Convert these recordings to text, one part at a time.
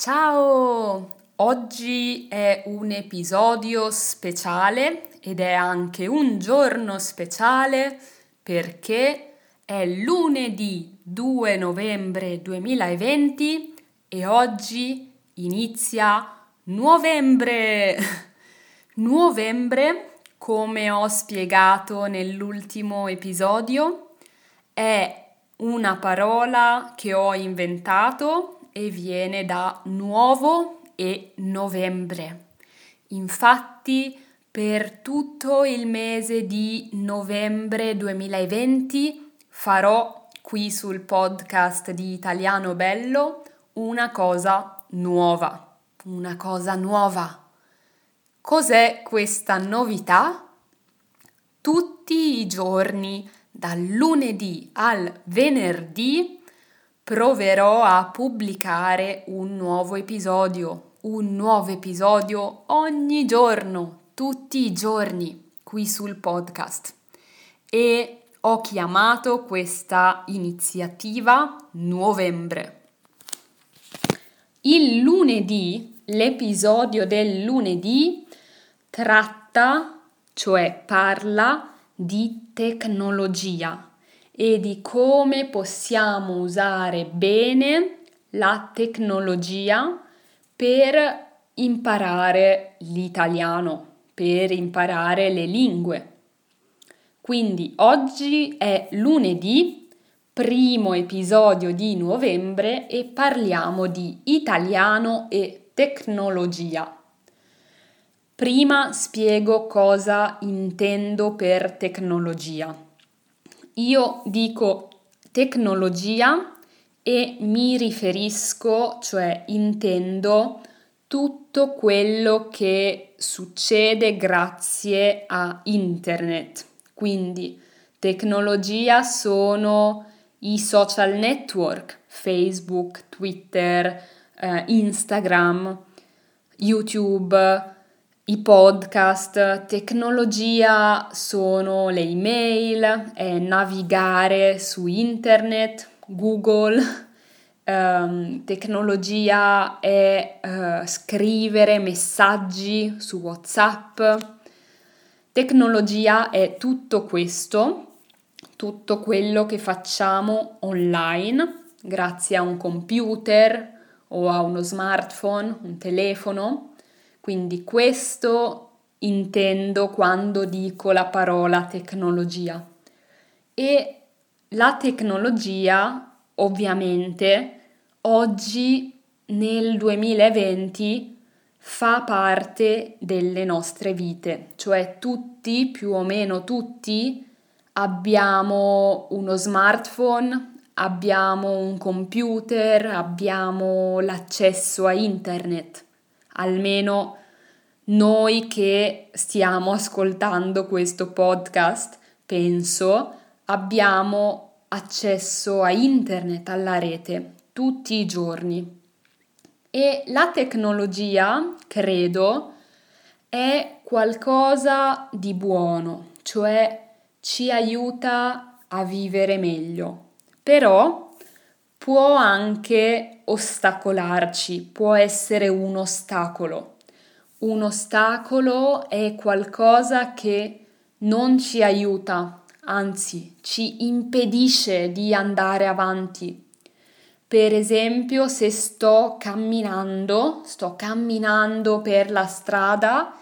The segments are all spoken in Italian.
Ciao! Oggi è un episodio speciale ed è anche un giorno speciale perché è lunedì 2 novembre 2020 e oggi inizia novembre. novembre, come ho spiegato nell'ultimo episodio, è una parola che ho inventato e viene da nuovo e novembre. Infatti, per tutto il mese di novembre 2020 farò qui sul podcast di Italiano Bello una cosa nuova. Una cosa nuova. Cos'è questa novità? Tutti i giorni, dal lunedì al venerdì, proverò a pubblicare un nuovo episodio, un nuovo episodio ogni giorno, tutti i giorni qui sul podcast. E ho chiamato questa iniziativa Novembre. Il lunedì, l'episodio del lunedì tratta, cioè parla di tecnologia e di come possiamo usare bene la tecnologia per imparare l'italiano, per imparare le lingue. Quindi oggi è lunedì, primo episodio di novembre e parliamo di italiano e tecnologia. Prima spiego cosa intendo per tecnologia. Io dico tecnologia e mi riferisco, cioè intendo tutto quello che succede grazie a internet. Quindi tecnologia sono i social network, Facebook, Twitter, eh, Instagram, YouTube, i podcast, tecnologia sono le email, è navigare su internet, Google, um, tecnologia è uh, scrivere messaggi su WhatsApp. Tecnologia è tutto questo, tutto quello che facciamo online grazie a un computer o a uno smartphone, un telefono quindi questo intendo quando dico la parola tecnologia. E la tecnologia, ovviamente, oggi nel 2020 fa parte delle nostre vite, cioè tutti, più o meno tutti, abbiamo uno smartphone, abbiamo un computer, abbiamo l'accesso a internet almeno noi che stiamo ascoltando questo podcast, penso, abbiamo accesso a internet, alla rete, tutti i giorni. E la tecnologia, credo, è qualcosa di buono, cioè ci aiuta a vivere meglio. Però può anche ostacolarci, può essere un ostacolo. Un ostacolo è qualcosa che non ci aiuta, anzi ci impedisce di andare avanti. Per esempio, se sto camminando, sto camminando per la strada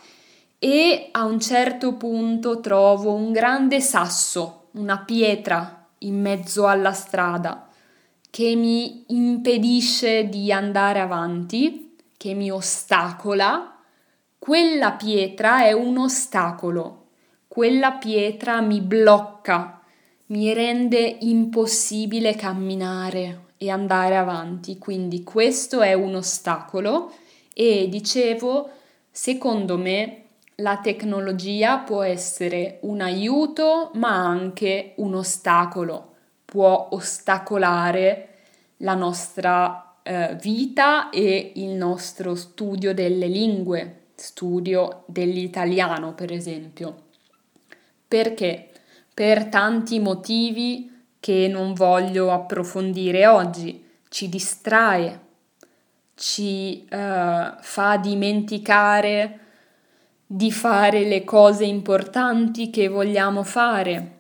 e a un certo punto trovo un grande sasso, una pietra in mezzo alla strada che mi impedisce di andare avanti, che mi ostacola, quella pietra è un ostacolo, quella pietra mi blocca, mi rende impossibile camminare e andare avanti, quindi questo è un ostacolo e dicevo, secondo me la tecnologia può essere un aiuto ma anche un ostacolo può ostacolare la nostra eh, vita e il nostro studio delle lingue, studio dell'italiano per esempio. Perché? Per tanti motivi che non voglio approfondire oggi, ci distrae, ci uh, fa dimenticare di fare le cose importanti che vogliamo fare,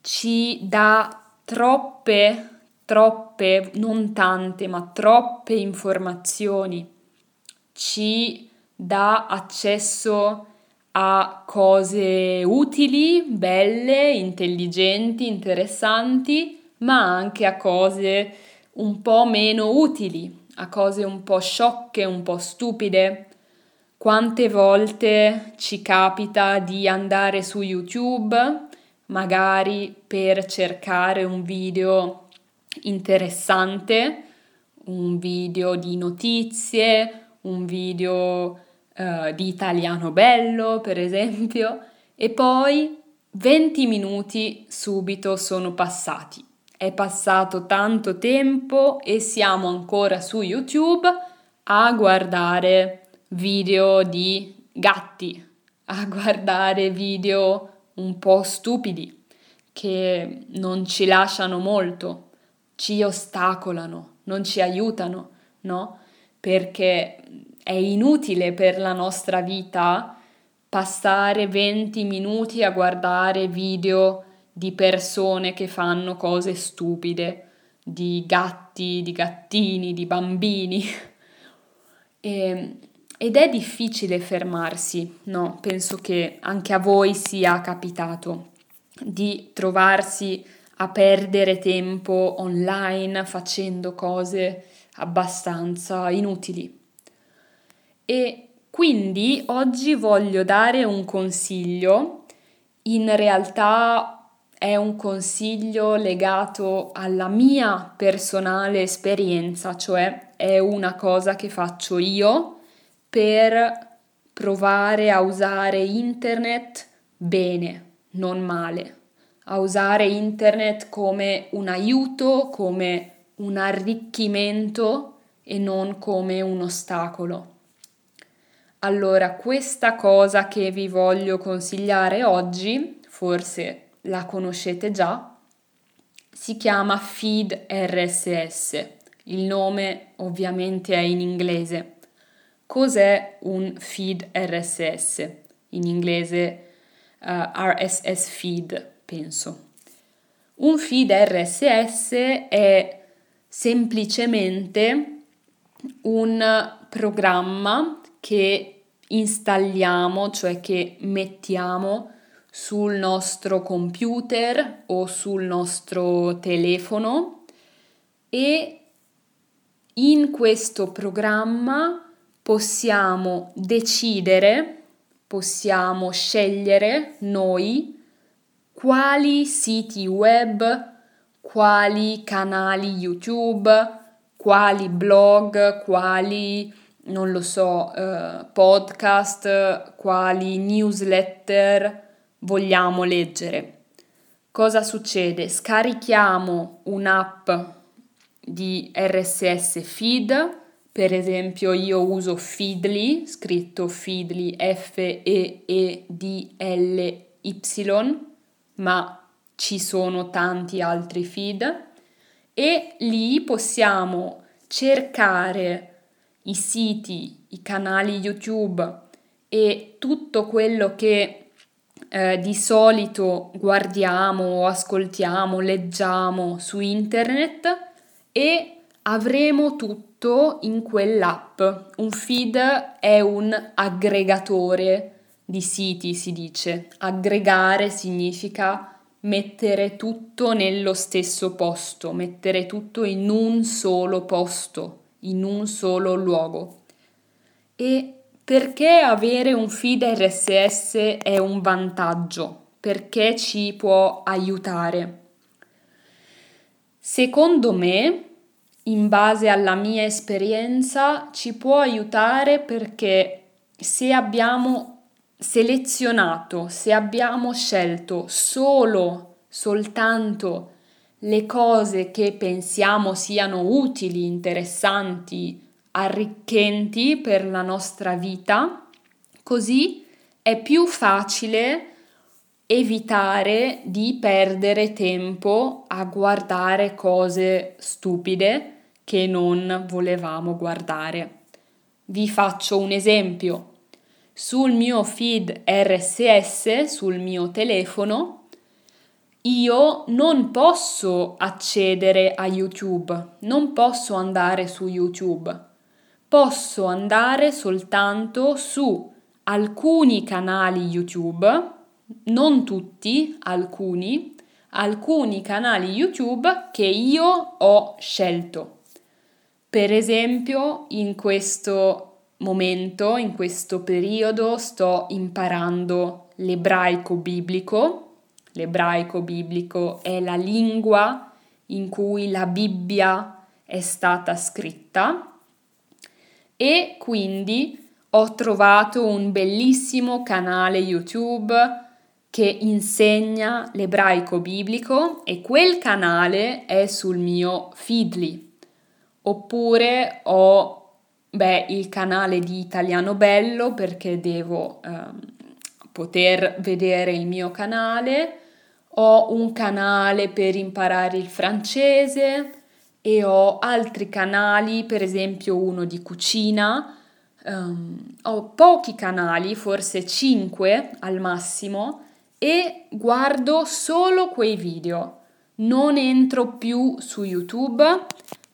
ci dà troppe, troppe, non tante, ma troppe informazioni, ci dà accesso a cose utili, belle, intelligenti, interessanti, ma anche a cose un po' meno utili, a cose un po' sciocche, un po' stupide. Quante volte ci capita di andare su YouTube, magari per cercare un video interessante, un video di notizie, un video uh, di italiano bello, per esempio, e poi 20 minuti subito sono passati. È passato tanto tempo e siamo ancora su YouTube a guardare video di gatti, a guardare video un po' stupidi che non ci lasciano molto, ci ostacolano, non ci aiutano, no? Perché è inutile per la nostra vita passare 20 minuti a guardare video di persone che fanno cose stupide, di gatti, di gattini, di bambini. E, ed è difficile fermarsi, no? Penso che anche a voi sia capitato di trovarsi a perdere tempo online facendo cose abbastanza inutili. E quindi oggi voglio dare un consiglio, in realtà è un consiglio legato alla mia personale esperienza, cioè è una cosa che faccio io per provare a usare internet bene, non male, a usare internet come un aiuto, come un arricchimento e non come un ostacolo. Allora, questa cosa che vi voglio consigliare oggi, forse la conoscete già, si chiama Feed RSS. Il nome ovviamente è in inglese. Cos'è un feed RSS? In inglese uh, eh, RSS feed, penso. Un feed RSS è semplicemente un programma che installiamo, cioè che mettiamo sul nostro computer o sul nostro telefono e in questo programma possiamo decidere, possiamo scegliere noi quali siti web, quali canali YouTube, quali blog, quali non lo so, eh, podcast, quali newsletter vogliamo leggere. Cosa succede? Scarichiamo un'app di RSS feed, per esempio io uso Feedly, scritto Feedly F-E-E-D-L-Y, ma ci sono tanti altri feed. E lì possiamo cercare i siti, i canali YouTube e tutto quello che eh, di solito guardiamo ascoltiamo, leggiamo su internet e avremo tutto in quell'app. Un feed è un aggregatore di siti, si dice. Aggregare significa mettere tutto nello stesso posto, mettere tutto in un solo posto in un solo luogo. E perché avere un feed RSS è un vantaggio? Perché ci può aiutare? Secondo me, in base alla mia esperienza, ci può aiutare perché se abbiamo selezionato, se abbiamo scelto solo, soltanto le cose che pensiamo siano utili, interessanti, arricchenti per la nostra vita, così è più facile evitare di perdere tempo a guardare cose stupide che non volevamo guardare. Vi faccio un esempio. Sul mio feed RSS, sul mio telefono, io non posso accedere a YouTube, non posso andare su YouTube, posso andare soltanto su alcuni canali YouTube, non tutti, alcuni, alcuni canali YouTube che io ho scelto. Per esempio, in questo momento, in questo periodo, sto imparando l'ebraico biblico. L'ebraico biblico è la lingua in cui la Bibbia è stata scritta e quindi ho trovato un bellissimo canale YouTube che insegna l'ebraico biblico e quel canale è sul mio Feedly. Oppure ho beh, il canale di Italiano Bello perché devo ehm, poter vedere il mio canale. Ho un canale per imparare il francese e ho altri canali, per esempio uno di cucina. Um, ho pochi canali, forse 5 al massimo, e guardo solo quei video. Non entro più su YouTube,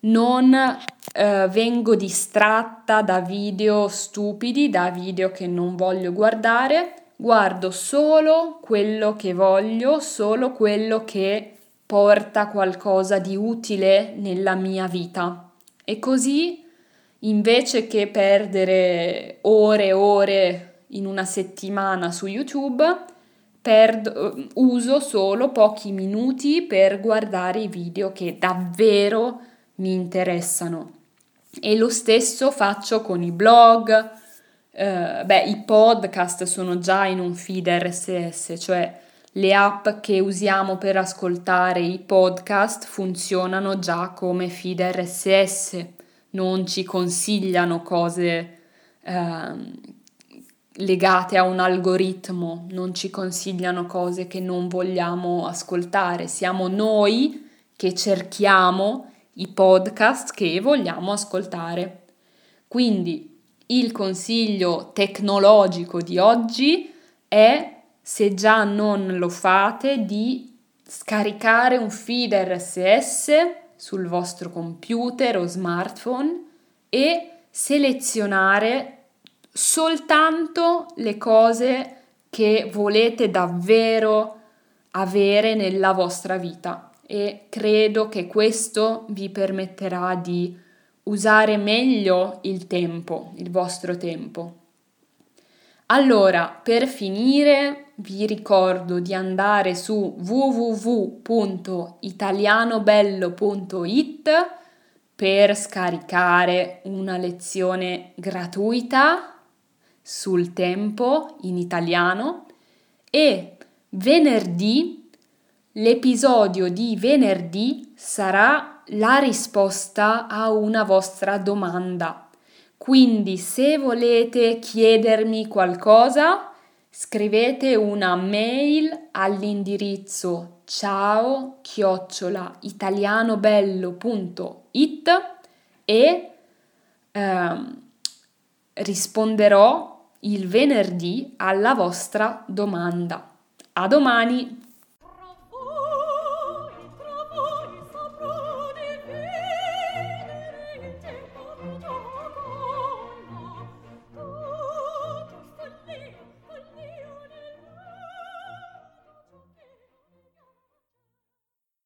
non eh, vengo distratta da video stupidi, da video che non voglio guardare, guardo solo quello che voglio, solo quello che porta qualcosa di utile nella mia vita. E così, invece che perdere ore e ore in una settimana su YouTube, perdo, uso solo pochi minuti per guardare i video che davvero mi interessano. E lo stesso faccio con i blog, eh, beh, i podcast sono già in un feed RSS, cioè le app che usiamo per ascoltare i podcast funzionano già come feed RSS, non ci consigliano cose eh, legate a un algoritmo, non ci consigliano cose che non vogliamo ascoltare, siamo noi che cerchiamo i podcast che vogliamo ascoltare. Quindi il consiglio tecnologico di oggi è, se già non lo fate, di scaricare un feed RSS sul vostro computer o smartphone e selezionare soltanto le cose che volete davvero avere nella vostra vita e credo che questo vi permetterà di usare meglio il tempo, il vostro tempo. Allora, per finire, vi ricordo di andare su www.italianobello.it per scaricare una lezione gratuita sul tempo in italiano e venerdì L'episodio di venerdì sarà la risposta a una vostra domanda. Quindi se volete chiedermi qualcosa, scrivete una mail all'indirizzo ciao chiocciola italianobello.it e ehm, risponderò il venerdì alla vostra domanda. A domani!